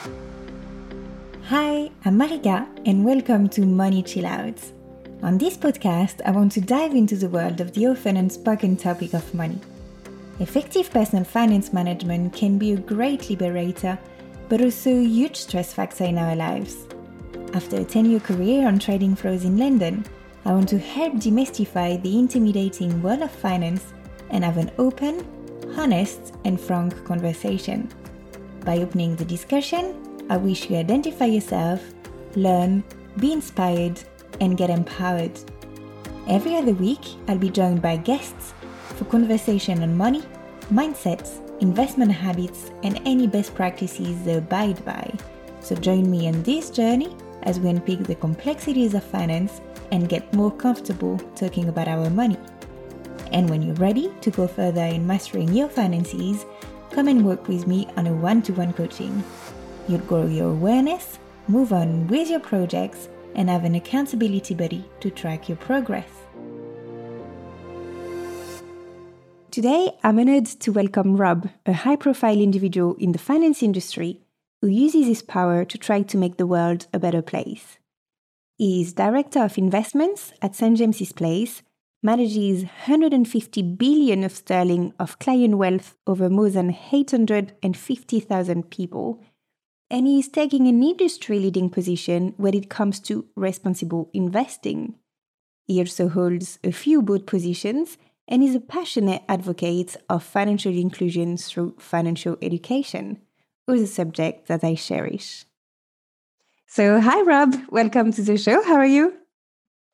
Hi, I'm Marika, and welcome to Money Chill Out. On this podcast, I want to dive into the world of the often unspoken topic of money. Effective personal finance management can be a great liberator, but also a huge stress factor in our lives. After a 10 year career on trading floors in London, I want to help demystify the intimidating world of finance and have an open, honest, and frank conversation. By opening the discussion, I wish you identify yourself, learn, be inspired, and get empowered. Every other week, I'll be joined by guests for conversation on money, mindsets, investment habits, and any best practices they abide by. So join me on this journey as we unpick the complexities of finance and get more comfortable talking about our money. And when you're ready to go further in mastering your finances, come and work with me on a one to one coaching. You'll grow your awareness, move on with your projects, and have an accountability buddy to track your progress. Today, I'm honored to welcome Rob, a high profile individual in the finance industry who uses his power to try to make the world a better place. He is Director of Investments at St. James's Place, manages 150 billion of sterling of client wealth over more than 850,000 people, and he is taking an industry leading position when it comes to responsible investing. He also holds a few board positions and is a passionate advocate of financial inclusion through financial education, which is a subject that I cherish. So, hi, Rob. Welcome to the show. How are you?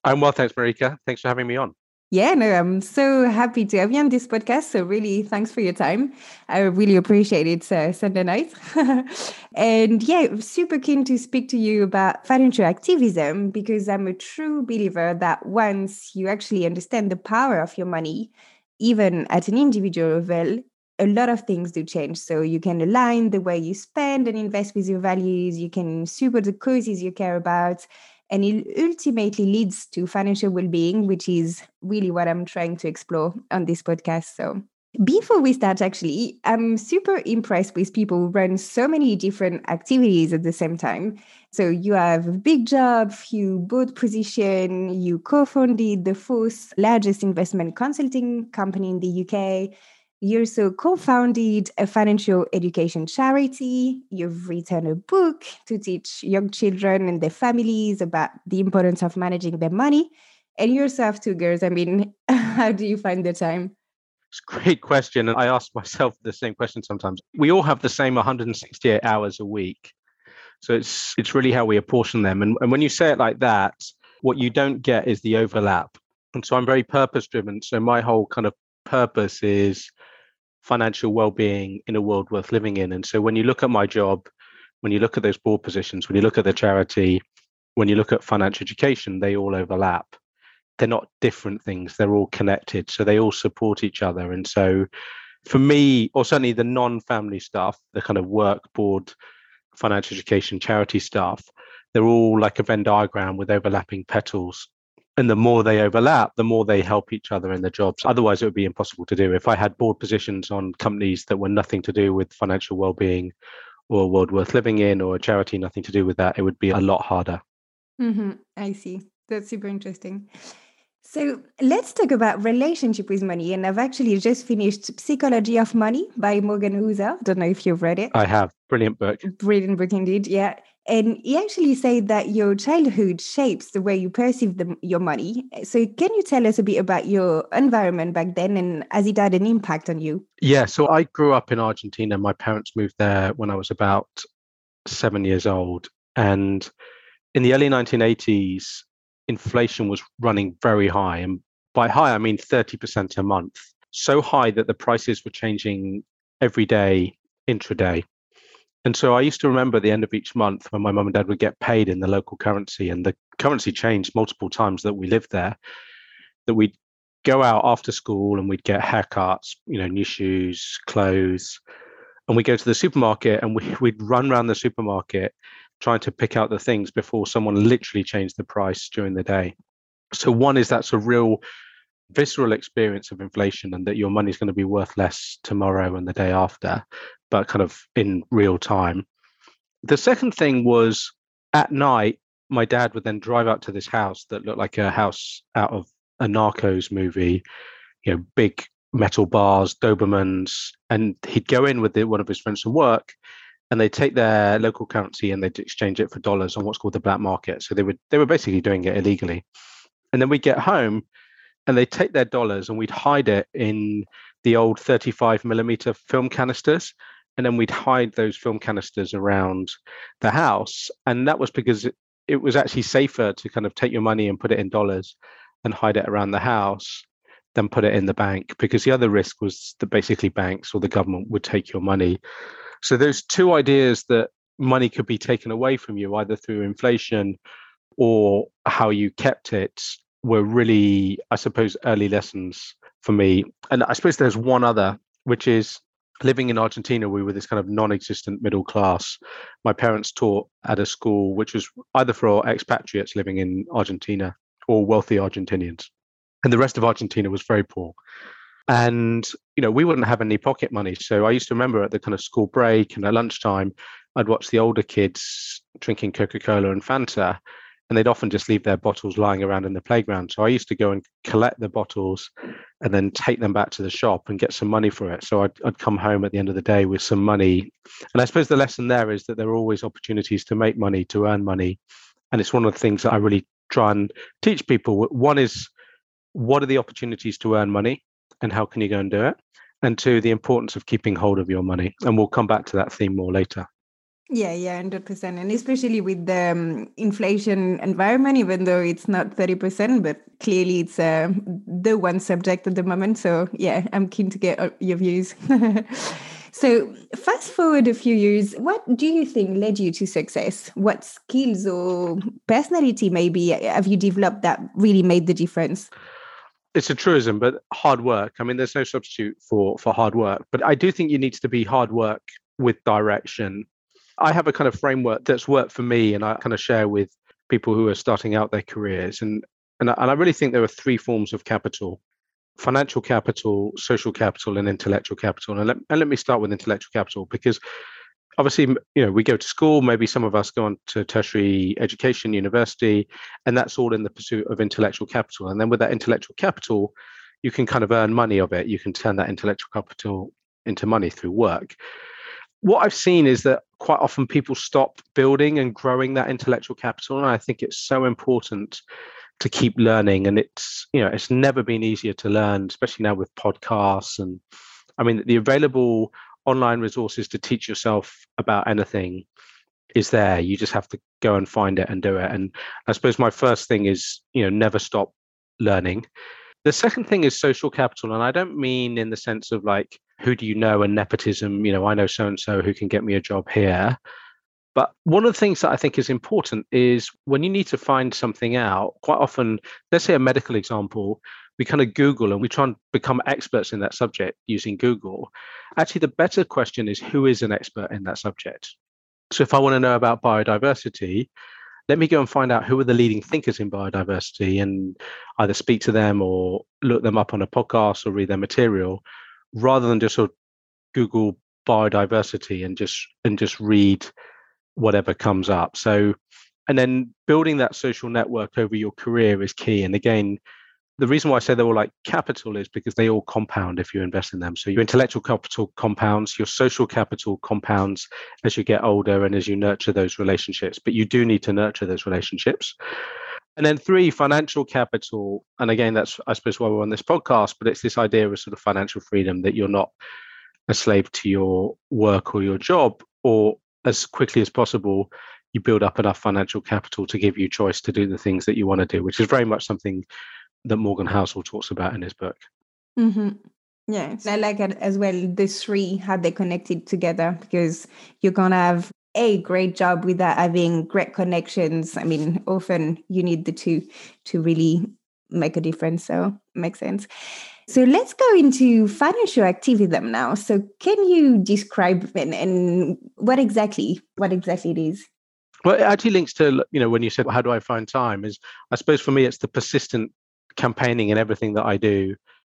I'm well, thanks, Marika. Thanks for having me on. Yeah, no, I'm so happy to have you on this podcast. So, really, thanks for your time. I really appreciate it, uh, Sunday night. and yeah, super keen to speak to you about financial activism because I'm a true believer that once you actually understand the power of your money, even at an individual level, a lot of things do change. So you can align the way you spend and invest with your values. You can support the causes you care about and it ultimately leads to financial well-being which is really what i'm trying to explore on this podcast so. Before we start actually i'm super impressed with people who run so many different activities at the same time. So you have a big job you board position you co-founded the fourth largest investment consulting company in the uk you also co founded a financial education charity. You've written a book to teach young children and their families about the importance of managing their money. And you also have two girls. I mean, how do you find the time? It's a great question. And I ask myself the same question sometimes. We all have the same 168 hours a week. So it's it's really how we apportion them. And, and when you say it like that, what you don't get is the overlap. And so I'm very purpose driven. So my whole kind of purpose is financial well-being in a world worth living in. And so when you look at my job, when you look at those board positions, when you look at the charity, when you look at financial education, they all overlap. They're not different things, they're all connected. So they all support each other. And so for me, or certainly the non-family stuff, the kind of work board, financial education, charity stuff, they're all like a Venn diagram with overlapping petals and the more they overlap, the more they help each other in their jobs. Otherwise, it would be impossible to do. If I had board positions on companies that were nothing to do with financial well-being or a world worth living in or a charity nothing to do with that, it would be a lot harder. Mm-hmm. I see. That's super interesting. So let's talk about relationship with money. And I've actually just finished Psychology of Money by Morgan Housel. I don't know if you've read it. I have. Brilliant book. Brilliant book indeed. Yeah. And he actually said that your childhood shapes the way you perceive the, your money. So, can you tell us a bit about your environment back then and has it had an impact on you? Yeah. So, I grew up in Argentina. My parents moved there when I was about seven years old. And in the early 1980s, inflation was running very high. And by high, I mean 30% a month. So high that the prices were changing every day, intraday. And so I used to remember at the end of each month when my mum and dad would get paid in the local currency, and the currency changed multiple times that we lived there, that we'd go out after school and we'd get haircuts, you know, new shoes, clothes, and we'd go to the supermarket and we, we'd run around the supermarket trying to pick out the things before someone literally changed the price during the day. So one is that's a real visceral experience of inflation and that your money's going to be worth less tomorrow and the day after but kind of in real time. The second thing was at night, my dad would then drive out to this house that looked like a house out of a Narcos movie, you know, big metal bars, Dobermans, and he'd go in with the, one of his friends from work, and they'd take their local currency and they'd exchange it for dollars on what's called the black market. So they would they were basically doing it illegally, and then we'd get home, and they'd take their dollars and we'd hide it in the old 35 millimeter film canisters, and then we'd hide those film canisters around the house, and that was because it, it was actually safer to kind of take your money and put it in dollars and hide it around the house than put it in the bank because the other risk was that basically banks or the government would take your money. So those two ideas that money could be taken away from you either through inflation or how you kept it were really, I suppose, early lessons for me. And I suppose there's one other, which is living in Argentina, we were this kind of non existent middle class. My parents taught at a school which was either for expatriates living in Argentina or wealthy Argentinians and the rest of Argentina was very poor. And you know, we wouldn't have any pocket money. So I used to remember at the kind of school break and at lunchtime, I'd watch the older kids drinking Coca-Cola and Fanta, and they'd often just leave their bottles lying around in the playground. So I used to go and collect the bottles and then take them back to the shop and get some money for it. So I'd, I'd come home at the end of the day with some money. And I suppose the lesson there is that there are always opportunities to make money, to earn money. And it's one of the things that I really try and teach people. One is what are the opportunities to earn money and how can you go and do it? And two, the importance of keeping hold of your money. And we'll come back to that theme more later. Yeah, yeah, 100%. And especially with the um, inflation environment, even though it's not 30%, but clearly it's uh, the one subject at the moment. So, yeah, I'm keen to get uh, your views. so, fast forward a few years, what do you think led you to success? What skills or personality maybe have you developed that really made the difference? it's a truism, but hard work. I mean, there's no substitute for for hard work. But I do think you need to be hard work with direction. I have a kind of framework that's worked for me, and I kind of share with people who are starting out their careers. And and and I really think there are three forms of capital: financial capital, social capital, and intellectual capital. And let, and let me start with intellectual capital because obviously you know we go to school maybe some of us go on to tertiary education university and that's all in the pursuit of intellectual capital and then with that intellectual capital you can kind of earn money of it you can turn that intellectual capital into money through work what i've seen is that quite often people stop building and growing that intellectual capital and i think it's so important to keep learning and it's you know it's never been easier to learn especially now with podcasts and i mean the available online resources to teach yourself about anything is there. You just have to go and find it and do it. And i suppose my first thing is you know never stop learning. The second thing is social capital and i don't mean in the sense of like who do you know and nepotism you know i know so and so who can get me a job here but one of the things that i think is important is when you need to find something out quite often let's say a medical example we kind of Google and we try and become experts in that subject using Google. Actually, the better question is who is an expert in that subject? So if I want to know about biodiversity, let me go and find out who are the leading thinkers in biodiversity and either speak to them or look them up on a podcast or read their material rather than just sort of Google biodiversity and just and just read whatever comes up. So and then building that social network over your career is key. And again, the reason why I say they're all like capital is because they all compound if you invest in them. So your intellectual capital compounds, your social capital compounds as you get older and as you nurture those relationships. But you do need to nurture those relationships. And then three, financial capital. And again, that's I suppose why we're on this podcast, but it's this idea of sort of financial freedom that you're not a slave to your work or your job, or as quickly as possible, you build up enough financial capital to give you choice to do the things that you want to do, which is very much something that Morgan Housel talks about in his book. Mm-hmm. Yeah, I like it as well. The three how they connected together because you're gonna have a great job without having great connections. I mean, often you need the two to really make a difference. So makes sense. So let's go into financial activism now. So can you describe and, and what exactly what exactly it is? Well, it actually links to you know when you said how do I find time is I suppose for me it's the persistent campaigning and everything that I do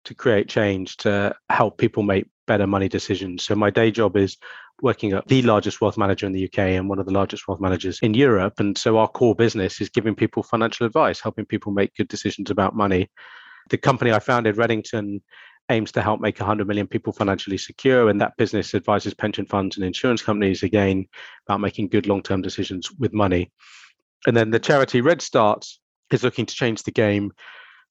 to create change to help people make better money decisions. So my day job is working at the largest wealth manager in the UK and one of the largest wealth managers in Europe. And so our core business is giving people financial advice, helping people make good decisions about money. The company I founded, Redington, aims to help make 100 million people financially secure. And that business advises pension funds and insurance companies, again, about making good long term decisions with money. And then the charity Red Start is looking to change the game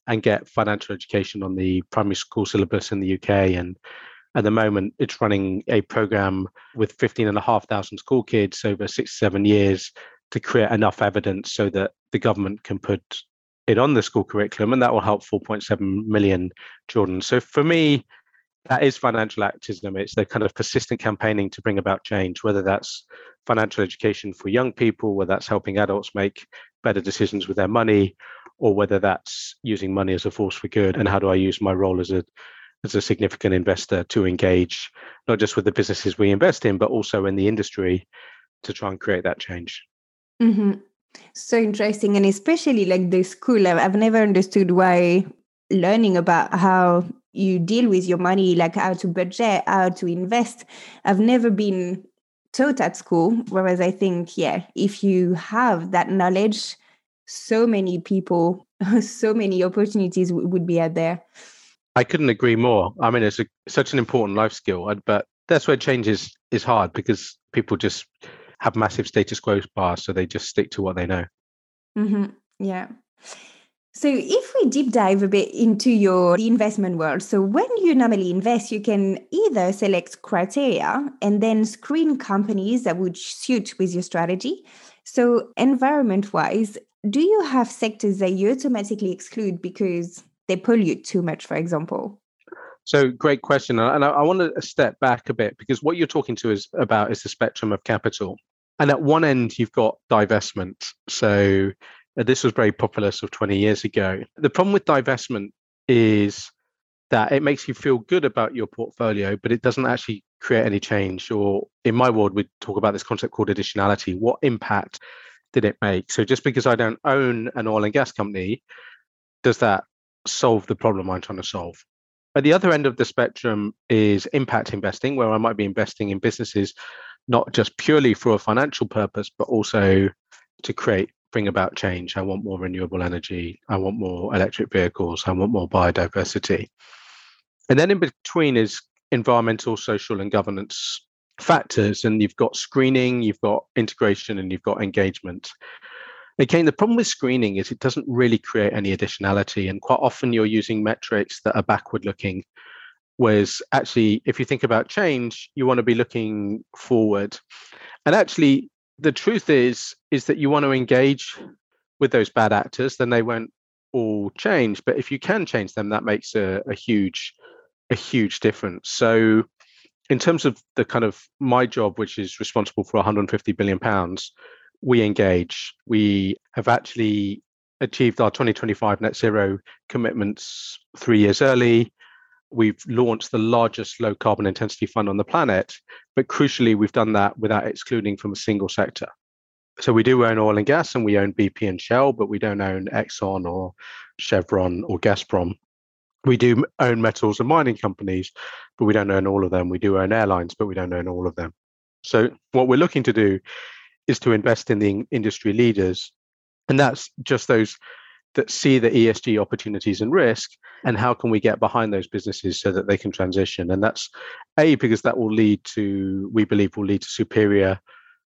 and get financial education on the primary school syllabus in the UK. And at the moment, it's running a program with 15,500 school kids over six, seven years to create enough evidence so that the government can put it on the school curriculum, and that will help 4.7 million children. So for me, that is financial activism. It's the kind of persistent campaigning to bring about change, whether that's financial education for young people, whether that's helping adults make better decisions with their money, or whether that's using money as a force for good. And how do I use my role as a as a significant investor to engage not just with the businesses we invest in, but also in the industry to try and create that change. Mm-hmm. So interesting. And especially like the school, I've never understood why learning about how you deal with your money, like how to budget, how to invest, I've never been taught at school. Whereas I think, yeah, if you have that knowledge, so many people, so many opportunities w- would be out there. I couldn't agree more. I mean, it's a, such an important life skill, but that's where change is is hard because people just have massive status quo bias, so they just stick to what they know. Mm-hmm. Yeah. So if we deep dive a bit into your investment world, so when you normally invest, you can either select criteria and then screen companies that would suit with your strategy. So environment wise, do you have sectors that you automatically exclude because they pollute too much, for example? So great question, and I, I want to step back a bit because what you're talking to is about is the spectrum of capital, and at one end you've got divestment. So uh, this was very popular sort of 20 years ago. The problem with divestment is that it makes you feel good about your portfolio, but it doesn't actually create any change. Or in my world, we talk about this concept called additionality. What impact did it make? So just because I don't own an oil and gas company, does that solve the problem I'm trying to solve? At the other end of the spectrum is impact investing, where I might be investing in businesses not just purely for a financial purpose, but also to create, bring about change. I want more renewable energy. I want more electric vehicles. I want more biodiversity. And then in between is environmental, social, and governance factors. And you've got screening, you've got integration, and you've got engagement. Again, the problem with screening is it doesn't really create any additionality. And quite often you're using metrics that are backward looking. Whereas actually, if you think about change, you want to be looking forward. And actually, the truth is, is that you want to engage with those bad actors, then they won't all change. But if you can change them, that makes a, a huge, a huge difference. So in terms of the kind of my job, which is responsible for 150 billion pounds, we engage. We have actually achieved our 2025 net zero commitments three years early. We've launched the largest low carbon intensity fund on the planet, but crucially, we've done that without excluding from a single sector. So we do own oil and gas, and we own BP and Shell, but we don't own Exxon or Chevron or Gazprom. We do own metals and mining companies, but we don't own all of them. We do own airlines, but we don't own all of them. So what we're looking to do is to invest in the industry leaders. And that's just those that see the ESG opportunities and risk, and how can we get behind those businesses so that they can transition? And that's A, because that will lead to, we believe, will lead to superior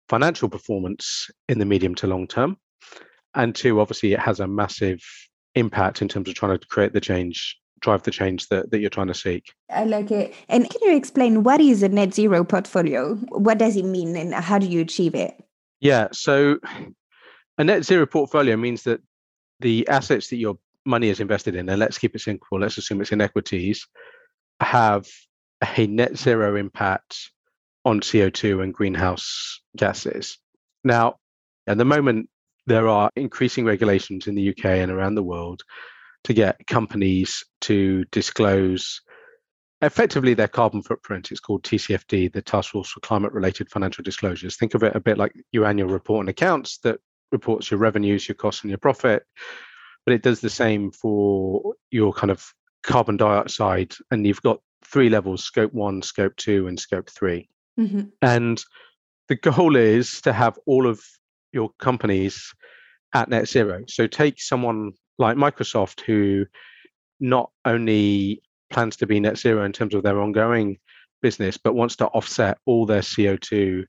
financial performance in the medium to long term. And two, obviously, it has a massive impact in terms of trying to create the change drive the change that, that you're trying to seek. I like it. And can you explain what is a net zero portfolio? What does it mean and how do you achieve it? Yeah. So a net zero portfolio means that the assets that your money is invested in, and let's keep it simple, let's assume it's in equities, have a net zero impact on CO2 and greenhouse gases. Now, at the moment, there are increasing regulations in the UK and around the world to get companies to disclose effectively their carbon footprint. It's called TCFD, the Task Force for Climate Related Financial Disclosures. Think of it a bit like your annual report and accounts that reports your revenues, your costs, and your profit. But it does the same for your kind of carbon dioxide, and you've got three levels scope one, scope two, and scope 3 mm-hmm. And the goal is to have all of your companies at net zero. So take someone like Microsoft, who not only plans to be net zero in terms of their ongoing business, but wants to offset all their CO2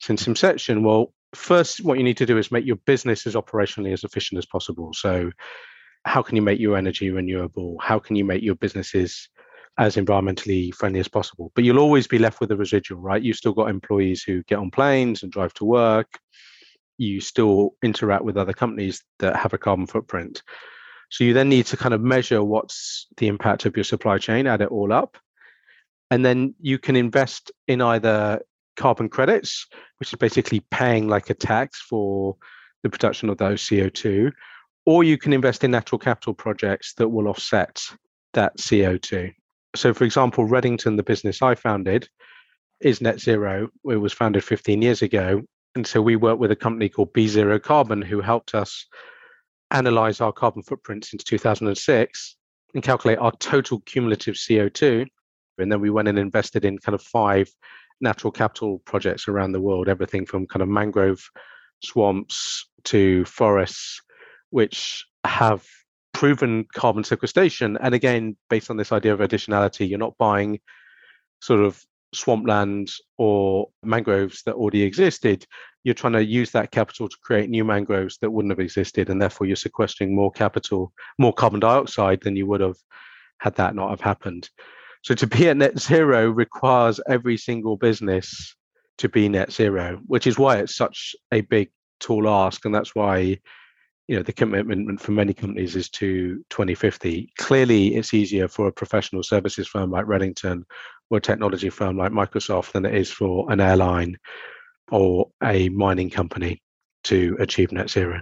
since inception. Well, first, what you need to do is make your business as operationally as efficient as possible. So, how can you make your energy renewable? How can you make your businesses as environmentally friendly as possible? But you'll always be left with a residual, right? You've still got employees who get on planes and drive to work. You still interact with other companies that have a carbon footprint. So you then need to kind of measure what's the impact of your supply chain, add it all up. And then you can invest in either carbon credits, which is basically paying like a tax for the production of those CO2, or you can invest in natural capital projects that will offset that CO2. So, for example, Redington, the business I founded, is net zero. It was founded 15 years ago. And so we work with a company called B Zero Carbon who helped us analyze our carbon footprint since 2006 and calculate our total cumulative CO2. And then we went and invested in kind of five natural capital projects around the world, everything from kind of mangrove swamps to forests, which have proven carbon sequestration. And again, based on this idea of additionality, you're not buying sort of swampland or mangroves that already existed. You're trying to use that capital to create new mangroves that wouldn't have existed. And therefore, you're sequestering more capital, more carbon dioxide than you would have had that not have happened. So to be at net zero requires every single business to be net zero, which is why it's such a big tall ask. And that's why, you know, the commitment for many companies is to 2050. Clearly, it's easier for a professional services firm like Redington or a technology firm like Microsoft than it is for an airline or a mining company to achieve net zero.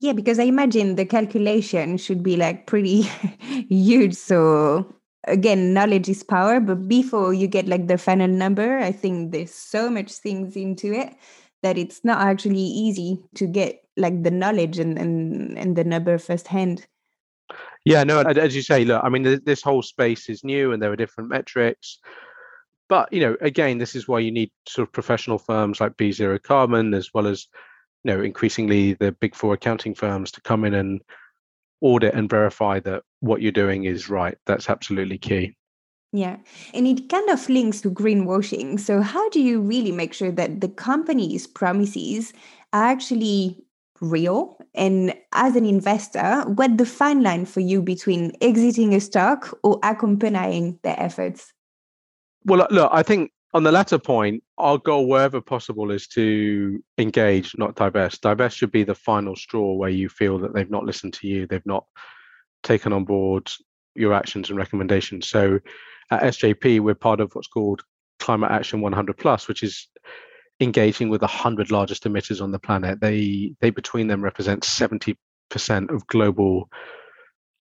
Yeah, because I imagine the calculation should be like pretty huge. So again knowledge is power but before you get like the final number i think there's so much things into it that it's not actually easy to get like the knowledge and and, and the number firsthand yeah no as you say look i mean this whole space is new and there are different metrics but you know again this is why you need sort of professional firms like b zero carbon as well as you know increasingly the big four accounting firms to come in and audit and verify that what you're doing is right. That's absolutely key. Yeah. And it kind of links to greenwashing. So, how do you really make sure that the company's promises are actually real? And as an investor, what the fine line for you between exiting a stock or accompanying their efforts? Well, uh, look, I think on the latter point, our goal, wherever possible, is to engage, not divest. Divest should be the final straw where you feel that they've not listened to you, they've not taken on board your actions and recommendations. So at SJP, we're part of what's called Climate Action 100 Plus, which is engaging with the 100 largest emitters on the planet. They, they between them represent 70% of global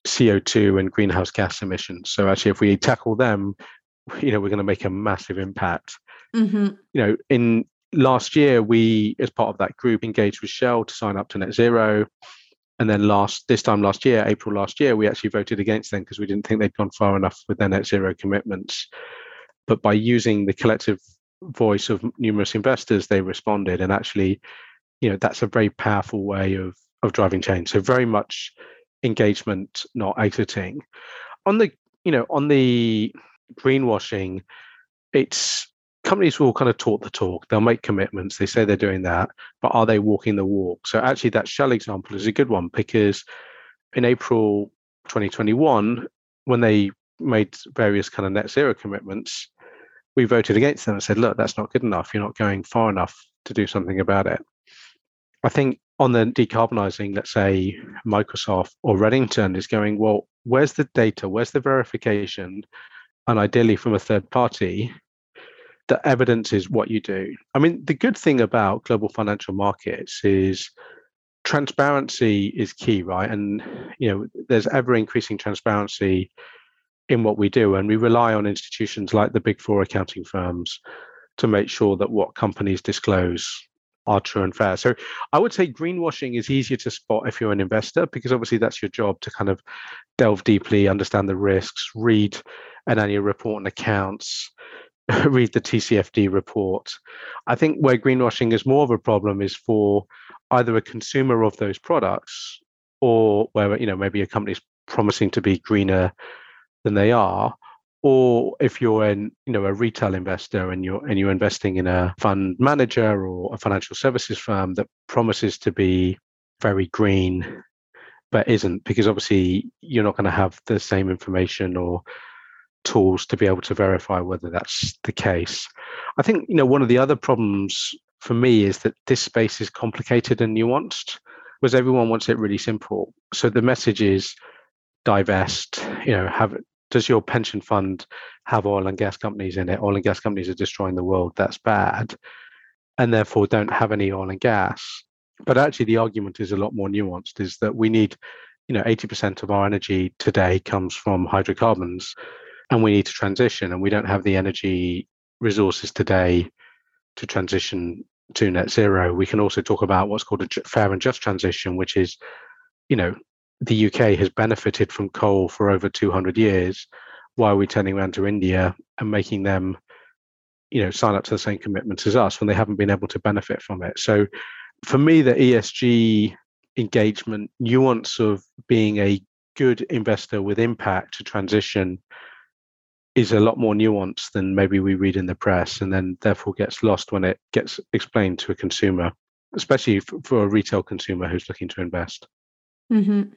CO2 and greenhouse gas emissions. So actually, if we tackle them, you know we're going to make a massive impact mm-hmm. you know in last year we as part of that group engaged with shell to sign up to net zero and then last this time last year april last year we actually voted against them because we didn't think they'd gone far enough with their net zero commitments but by using the collective voice of numerous investors they responded and actually you know that's a very powerful way of of driving change so very much engagement not exiting on the you know on the greenwashing, it's companies will kind of talk the talk. They'll make commitments. They say they're doing that, but are they walking the walk? So actually, that Shell example is a good one because in April 2021, when they made various kind of net zero commitments, we voted against them and said, look, that's not good enough. You're not going far enough to do something about it. I think on the decarbonizing, let's say Microsoft or Redington is going, well, where's the data? Where's the verification? and ideally from a third party that evidence is what you do. I mean, the good thing about global financial markets is transparency is key, right? And you know, there's ever increasing transparency in what we do, and we rely on institutions like the big four accounting firms to make sure that what companies disclose are true and fair. So I would say greenwashing is easier to spot if you're an investor because obviously that's your job to kind of delve deeply, understand the risks, read an annual report and accounts, read the TCFD report. I think where greenwashing is more of a problem is for either a consumer of those products or where you know maybe a company's promising to be greener than they are or if you're in you know a retail investor and you're and you're investing in a fund manager or a financial services firm that promises to be very green but isn't because obviously you're not going to have the same information or tools to be able to verify whether that's the case. I think you know one of the other problems for me is that this space is complicated and nuanced because everyone wants it really simple. So the message is divest you know have does your pension fund have oil and gas companies in it? Oil and gas companies are destroying the world. That's bad. And therefore don't have any oil and gas. But actually, the argument is a lot more nuanced is that we need, you know, 80% of our energy today comes from hydrocarbons and we need to transition. And we don't have the energy resources today to transition to net zero. We can also talk about what's called a fair and just transition, which is, you know, the UK has benefited from coal for over 200 years. Why are we turning around to India and making them, you know, sign up to the same commitments as us when they haven't been able to benefit from it? So, for me, the ESG engagement nuance of being a good investor with impact to transition is a lot more nuanced than maybe we read in the press and then therefore gets lost when it gets explained to a consumer especially for, a retail consumer who's looking to invest mm-hmm.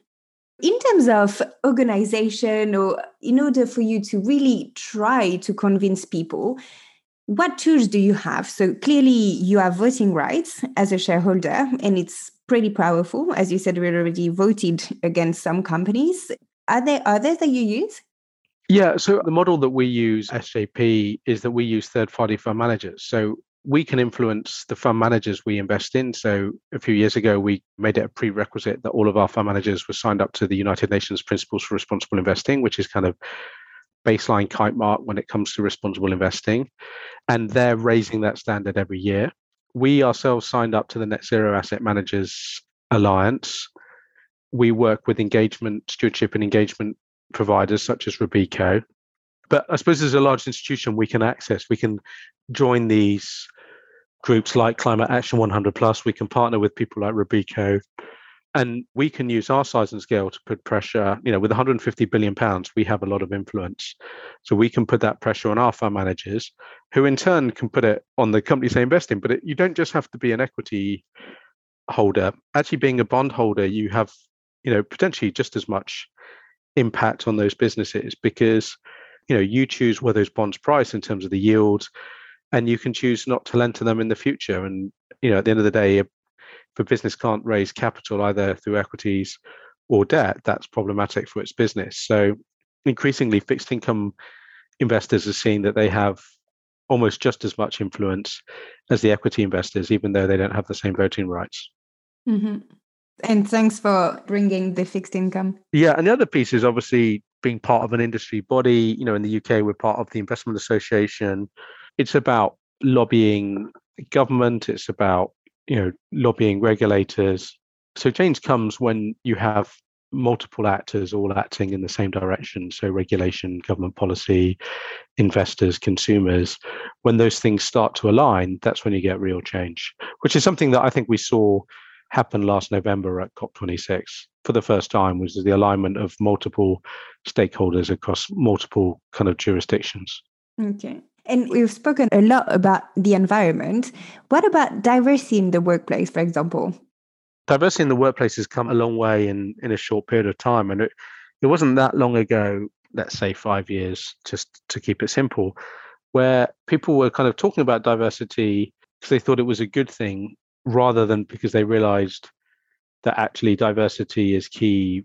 In terms of organization, or in order for you to really try to convince people, what tools do you have? So clearly, you have voting rights as a shareholder, and it's pretty powerful. As you said, we already voted against some companies. Are there others that you use? Yeah, so the model that we use, SJP, is that we use third party fund managers. So we can influence the fund managers we invest in. So a few years ago, we made it a prerequisite that all of our fund managers were signed up to the United Nations Principles for Responsible Investing, which is kind of baseline kite mark when it comes to responsible investing. And they're raising that standard every year. We ourselves signed up to the Net Zero Asset Managers Alliance. We work with engagement, stewardship, and engagement providers such as Robeco. But I suppose as a large institution, we can access, we can join these groups like Climate Action 100 Plus. We can partner with people like Robeco, and we can use our size and scale to put pressure. You know, with 150 billion pounds, we have a lot of influence, so we can put that pressure on our fund managers, who in turn can put it on the companies they invest in. But it, you don't just have to be an equity holder. Actually, being a bond holder, you have, you know, potentially just as much impact on those businesses because you know you choose where those bonds price in terms of the yields and you can choose not to lend to them in the future. And you know, at the end of the day, if a business can't raise capital either through equities or debt, that's problematic for its business. So increasingly, fixed income investors are seeing that they have almost just as much influence as the equity investors, even though they don't have the same voting rights. Mm-hmm. And thanks for bringing the fixed income. Yeah, and the other piece is obviously being part of an industry body. You know, in the UK, we're part of the Investment Association it's about lobbying government, it's about you know lobbying regulators. So change comes when you have multiple actors all acting in the same direction. So regulation, government policy, investors, consumers. When those things start to align, that's when you get real change, which is something that I think we saw happen last November at COP26 for the first time was the alignment of multiple stakeholders across multiple kind of jurisdictions. Okay. And we've spoken a lot about the environment. What about diversity in the workplace, for example? Diversity in the workplace has come a long way in, in a short period of time. And it, it wasn't that long ago, let's say five years, just to keep it simple, where people were kind of talking about diversity because they thought it was a good thing rather than because they realized that actually diversity is key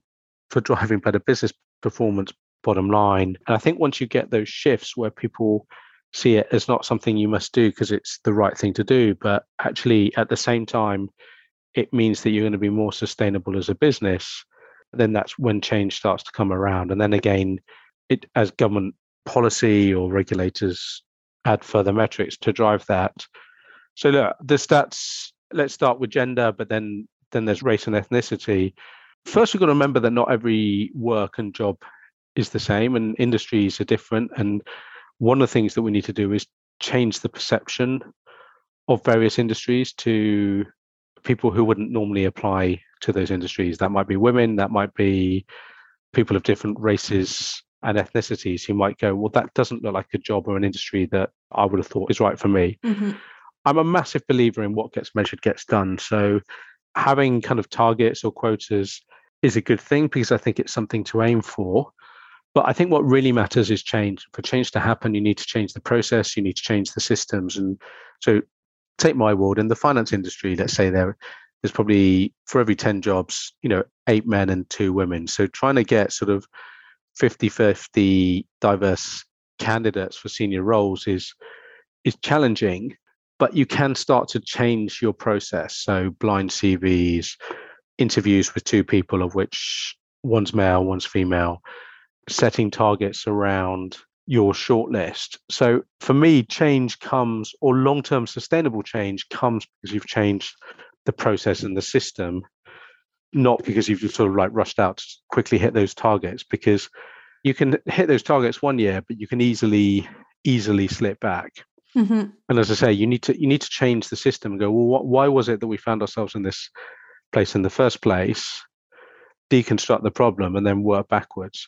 for driving better business performance bottom line and i think once you get those shifts where people see it as not something you must do because it's the right thing to do, but actually at the same time, it means that you're going to be more sustainable as a business, then that's when change starts to come around. And then again, it as government policy or regulators add further metrics to drive that. So look, the stats let's start with gender, but then then there's race and ethnicity. First, we've got to remember that not every work and job is the same, and industries are different. And one of the things that we need to do is change the perception of various industries to people who wouldn't normally apply to those industries. That might be women, that might be people of different races and ethnicities who might go, well, that doesn't look like a job or an industry that I would have thought is right for me. Mm-hmm. I'm a massive believer in what gets measured gets done. So having kind of targets or quotas is a good thing because I think it's something to aim for. But I think what really matters is change. For change to happen, you need to change the process, you need to change the systems. And so take my word in the finance industry, let's say there there's probably for every 10 jobs, you know, eight men and two women. So trying to get sort of 50 50 diverse candidates for senior roles is is challenging but you can start to change your process so blind cvs interviews with two people of which one's male one's female setting targets around your shortlist. So for me change comes or long-term sustainable change comes because you've changed the process and the system not because you've just sort of like rushed out to quickly hit those targets because you can hit those targets one year but you can easily easily slip back. Mm-hmm. and as i say you need to you need to change the system and go well what, why was it that we found ourselves in this place in the first place? Deconstruct the problem and then work backwards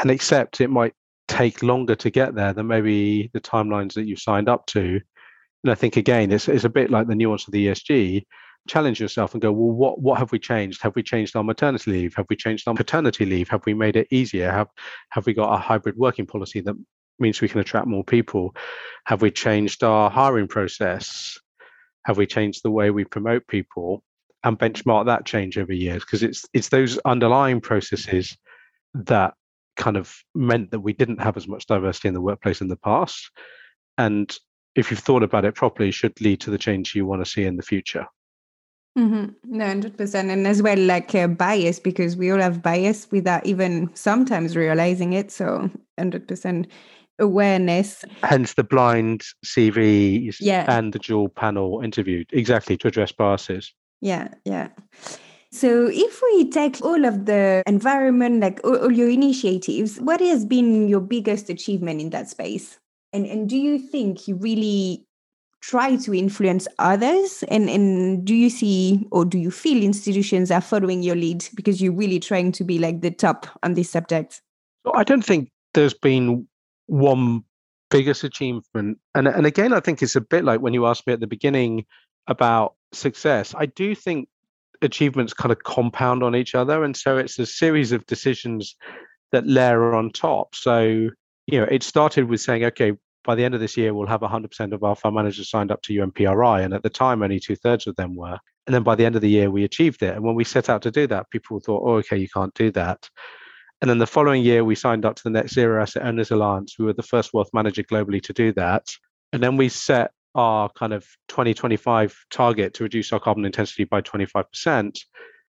and accept it might take longer to get there than maybe the timelines that you've signed up to and i think again it's, it's a bit like the nuance of the esg challenge yourself and go, well, what what have we changed? Have we changed our maternity leave? Have we changed our paternity leave? Have we made it easier? Have have we got a hybrid working policy that means we can attract more people? Have we changed our hiring process? Have we changed the way we promote people? And benchmark that change over years because it's it's those underlying processes that kind of meant that we didn't have as much diversity in the workplace in the past. And if you've thought about it properly, should lead to the change you want to see in the future. Mm-hmm. No, hundred percent, and as well like uh, bias because we all have bias without even sometimes realizing it. So hundred percent awareness. Hence the blind CVs yeah. and the dual panel interview exactly to address biases. Yeah, yeah. So, if we take all of the environment, like all, all, your initiatives, what has been your biggest achievement in that space? And and do you think you really try to influence others? And, and do you see or do you feel institutions are following your lead because you're really trying to be like the top on this subject? I don't think there's been one biggest achievement. And, and again, I think it's a bit like when you asked me at the beginning about success. I do think achievements kind of compound on each other. And so it's a series of decisions that layer on top. So, you know, it started with saying, okay, by the end of this year, we'll have 100% of our fund managers signed up to UN PRI. And at the time, only two thirds of them were. And then by the end of the year, we achieved it. And when we set out to do that, people thought, oh, okay, you can't do that. And then the following year, we signed up to the Net Zero Asset Owners Alliance. We were the first wealth manager globally to do that. And then we set our kind of 2025 target to reduce our carbon intensity by 25%.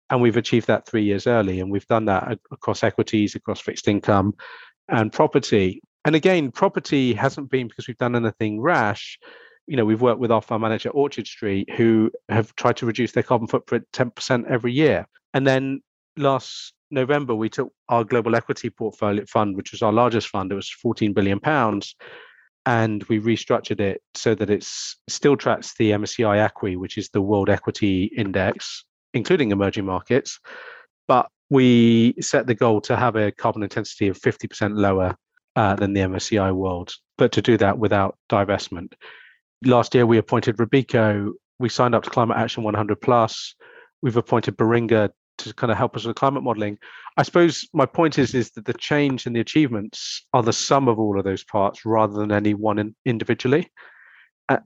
And we've achieved that three years early. And we've done that across equities, across fixed income, and property and again, property hasn't been because we've done anything rash. You know, we've worked with our fund manager, Orchard Street, who have tried to reduce their carbon footprint 10% every year. And then last November, we took our global equity portfolio fund, which was our largest fund. It was 14 billion pounds, and we restructured it so that it still tracks the MSCI ACWI, which is the World Equity Index, including emerging markets. But we set the goal to have a carbon intensity of 50% lower uh, than the MSCI world, but to do that without divestment. Last year, we appointed Robeco. We signed up to Climate Action 100 Plus. We've appointed Baringa to kind of help us with climate modeling. I suppose my point is is that the change and the achievements are the sum of all of those parts rather than any one in, individually.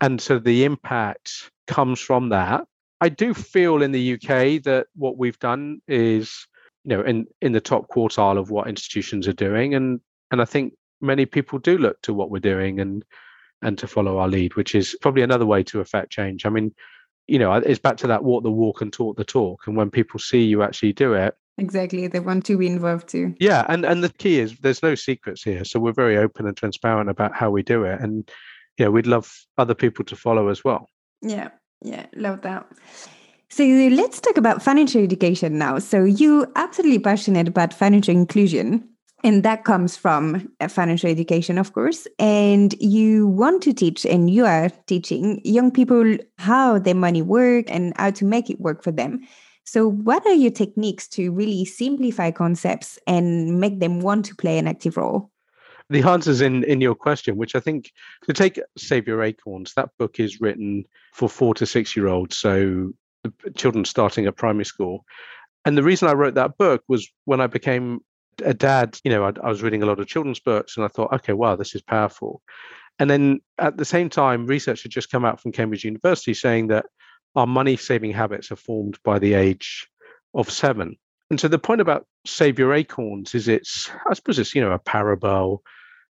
And so the impact comes from that. I do feel in the UK that what we've done is, you know, in in the top quartile of what institutions are doing, and and I think many people do look to what we're doing and and to follow our lead, which is probably another way to affect change. I mean, you know, it's back to that walk the walk and talk the talk. And when people see you actually do it, exactly, they want to be involved too. Yeah, and and the key is there's no secrets here, so we're very open and transparent about how we do it, and yeah, we'd love other people to follow as well. Yeah, Yeah, love that. So let's talk about financial education now. So you absolutely passionate about financial inclusion and that comes from uh, financial education of course. And you want to teach and you are teaching young people how their money work and how to make it work for them. So what are your techniques to really simplify concepts and make them want to play an active role? The answers in in your question which i think to take save your acorns that book is written for four to six year olds so children starting at primary school. And the reason i wrote that book was when i became a dad, you know, I, I was reading a lot of children's books and I thought, okay, wow, this is powerful. And then at the same time, research had just come out from Cambridge University saying that our money saving habits are formed by the age of seven. And so the point about Save Your Acorns is it's, I suppose it's, you know, a parable, a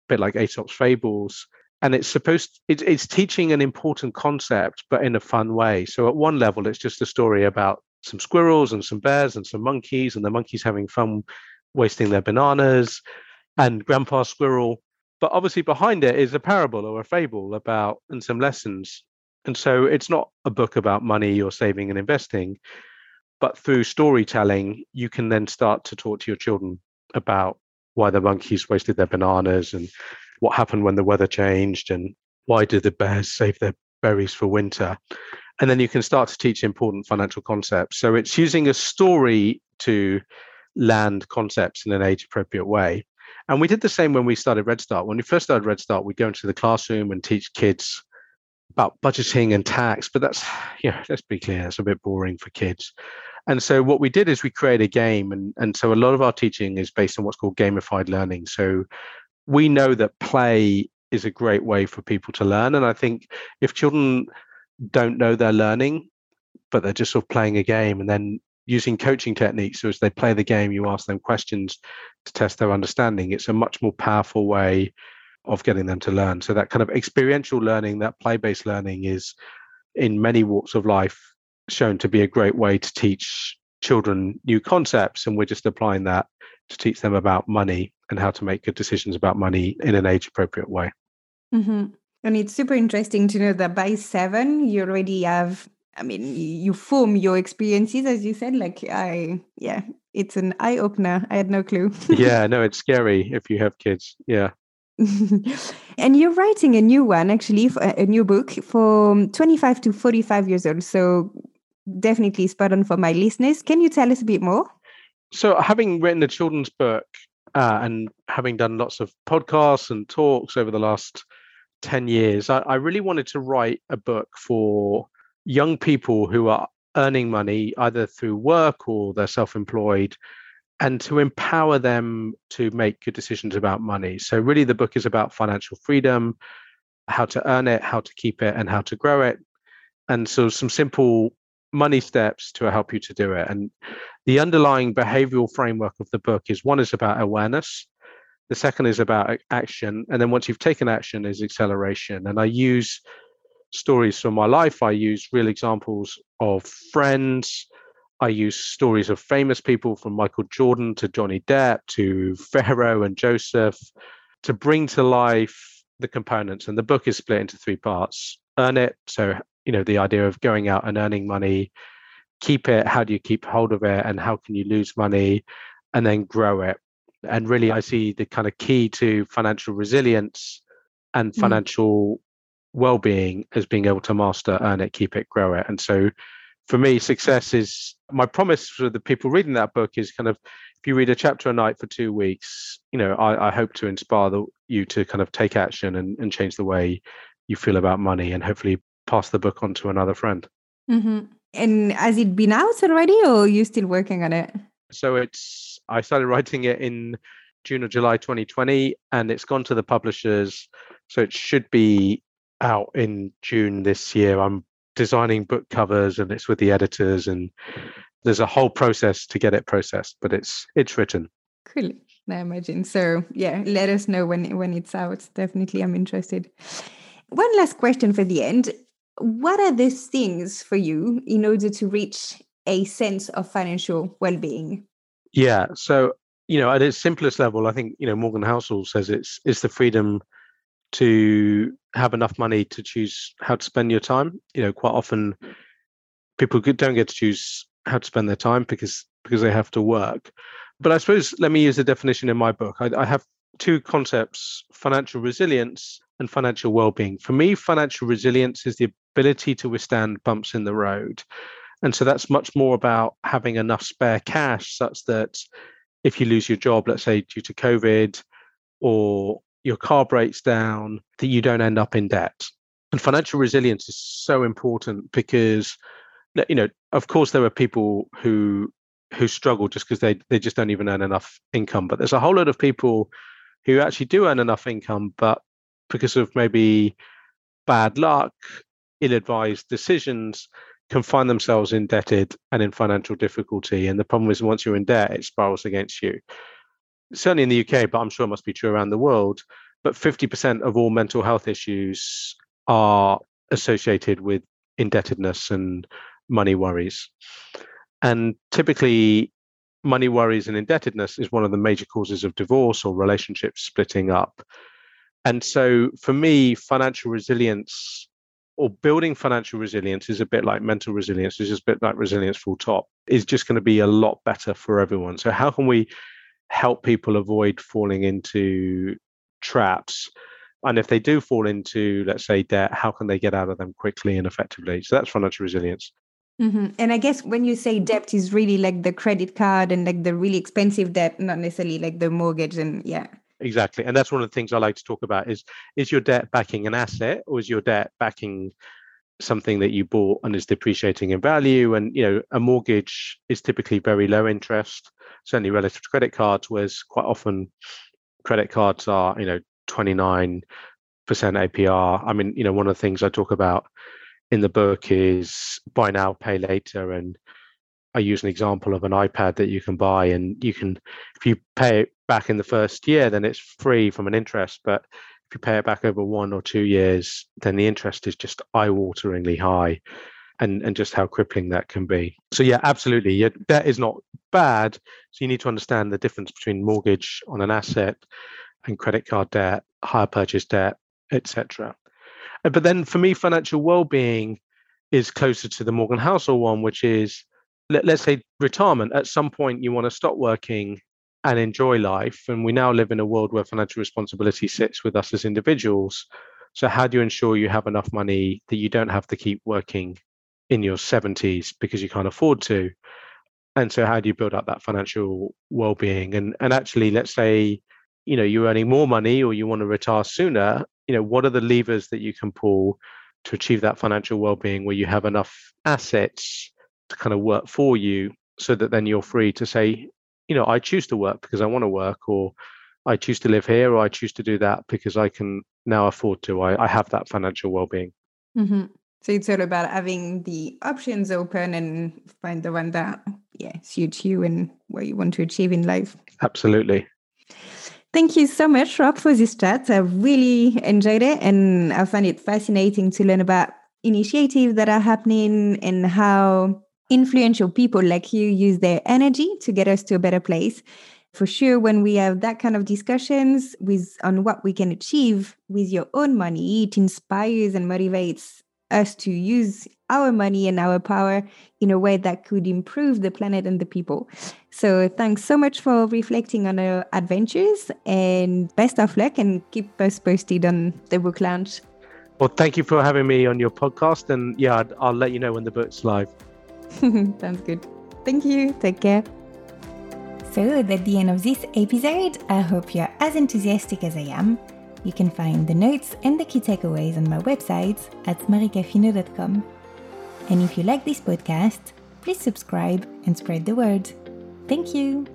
bit like Aesop's fables. And it's supposed, it's, it's teaching an important concept, but in a fun way. So at one level, it's just a story about some squirrels and some bears and some monkeys, and the monkeys having fun wasting their bananas and grandpa squirrel. But obviously behind it is a parable or a fable about and some lessons. And so it's not a book about money or saving and investing but through storytelling you can then start to talk to your children about why the monkeys wasted their bananas and what happened when the weather changed and why did the bears save their berries for winter. And then you can start to teach important financial concepts. So it's using a story to land concepts in an age appropriate way. And we did the same when we started Red Start. When we first started Red Start, we'd go into the classroom and teach kids about budgeting and tax, but that's, yeah, let's be clear, it's a bit boring for kids. And so what we did is we created a game. And, and so a lot of our teaching is based on what's called gamified learning. So we know that play is a great way for people to learn. And I think if children don't know they're learning, but they're just sort of playing a game and then using coaching techniques. So as they play the game, you ask them questions to test their understanding. It's a much more powerful way of getting them to learn. So that kind of experiential learning, that play-based learning is in many walks of life shown to be a great way to teach children new concepts. And we're just applying that to teach them about money and how to make good decisions about money in an age appropriate way. Mm-hmm. And it's super interesting to know that by seven, you already have I mean, you form your experiences, as you said. Like, I, yeah, it's an eye opener. I had no clue. yeah, no, it's scary if you have kids. Yeah. and you're writing a new one, actually, a new book for 25 to 45 years old. So, definitely spot on for my listeners. Can you tell us a bit more? So, having written a children's book uh, and having done lots of podcasts and talks over the last 10 years, I, I really wanted to write a book for young people who are earning money either through work or they're self-employed and to empower them to make good decisions about money. So really the book is about financial freedom how to earn it how to keep it and how to grow it and so some simple money steps to help you to do it. And the underlying behavioral framework of the book is one is about awareness the second is about action and then once you've taken action is acceleration. And i use stories from my life. I use real examples of friends. I use stories of famous people from Michael Jordan to Johnny Depp to Pharaoh and Joseph to bring to life the components. And the book is split into three parts earn it. So, you know, the idea of going out and earning money, keep it. How do you keep hold of it? And how can you lose money? And then grow it. And really, I see the kind of key to financial resilience and mm. financial well-being as being able to master earn it keep it grow it. And so for me success is my promise for the people reading that book is kind of if you read a chapter a night for two weeks you know i, I hope to inspire the, you to kind of take action and, and change the way you feel about money and hopefully pass the book on to another friend. Mm-hmm. and has it been out already or are you still working on it? So it's i started writing it in june or july 2020 and it's gone to the publishers. So it should be out in June this year. I'm designing book covers and it's with the editors and there's a whole process to get it processed, but it's it's written. Cool. I imagine. So yeah, let us know when when it's out. Definitely I'm interested. One last question for the end. What are these things for you in order to reach a sense of financial well-being? Yeah. So, you know, at its simplest level, I think, you know, Morgan Housel says it's it's the freedom to have enough money to choose how to spend your time. You know, quite often people don't get to choose how to spend their time because because they have to work. But I suppose let me use the definition in my book. I, I have two concepts: financial resilience and financial well-being. For me, financial resilience is the ability to withstand bumps in the road. And so that's much more about having enough spare cash such that if you lose your job, let's say due to COVID, or your car breaks down, that you don't end up in debt. And financial resilience is so important because, you know, of course, there are people who who struggle just because they they just don't even earn enough income. But there's a whole lot of people who actually do earn enough income, but because of maybe bad luck, ill-advised decisions, can find themselves indebted and in financial difficulty. And the problem is, once you're in debt, it spirals against you certainly in the UK, but I'm sure it must be true around the world. But 50% of all mental health issues are associated with indebtedness and money worries. And typically, money worries and indebtedness is one of the major causes of divorce or relationships splitting up. And so, for me, financial resilience or building financial resilience is a bit like mental resilience, is just a bit like resilience full top, is just going to be a lot better for everyone. So, how can we help people avoid falling into traps. And if they do fall into let's say debt how can they get out of them quickly and effectively? So that's financial resilience. Mm-hmm. and i guess when you say debt is really like the credit card and like the really expensive debt not necessarily like the mortgage and yeah. Exactly. And that's one of the things i like to talk about is is your debt backing an asset or is your debt backing something that you bought and is depreciating in value and you know a mortgage is typically very low interest certainly relative to credit cards whereas quite often credit cards are you know 29% apr i mean you know one of the things i talk about in the book is buy now pay later and i use an example of an ipad that you can buy and you can if you pay it back in the first year then it's free from an interest but if you pay it back over one or two years, then the interest is just eye-wateringly high. And, and just how crippling that can be. So yeah, absolutely. Yeah, debt is not bad. So you need to understand the difference between mortgage on an asset and credit card debt, hire purchase debt, etc. Uh, but then for me, financial well-being is closer to the Morgan Housel one, which is let, us say retirement. At some point, you want to stop working and enjoy life. And we now live in a world where financial responsibility sits with us as individuals. So, how do you ensure you have enough money that you don't have to keep working in your 70s because you can't afford to? And so, how do you build up that financial well being? And, and actually, let's say, you know, you're earning more money or you want to retire sooner, you know, what are the levers that you can pull to achieve that financial well being where you have enough assets to kind of work for you so that then you're free to say, you know, I choose to work because I want to work, or I choose to live here, or I choose to do that because I can now afford to. I, I have that financial well being. Mm-hmm. So it's all about having the options open and find the one that yeah suits you and what you want to achieve in life. Absolutely. Thank you so much, Rob, for this chat. I really enjoyed it, and I find it fascinating to learn about initiatives that are happening and how influential people like you use their energy to get us to a better place. For sure when we have that kind of discussions with on what we can achieve with your own money it inspires and motivates us to use our money and our power in a way that could improve the planet and the people. So thanks so much for reflecting on our adventures and best of luck and keep us posted on the book launch. Well thank you for having me on your podcast and yeah i'll let you know when the book's live Sounds good. Thank you. Take care. So, at the end of this episode, I hope you're as enthusiastic as I am. You can find the notes and the key takeaways on my website at maricafino.com. And if you like this podcast, please subscribe and spread the word. Thank you.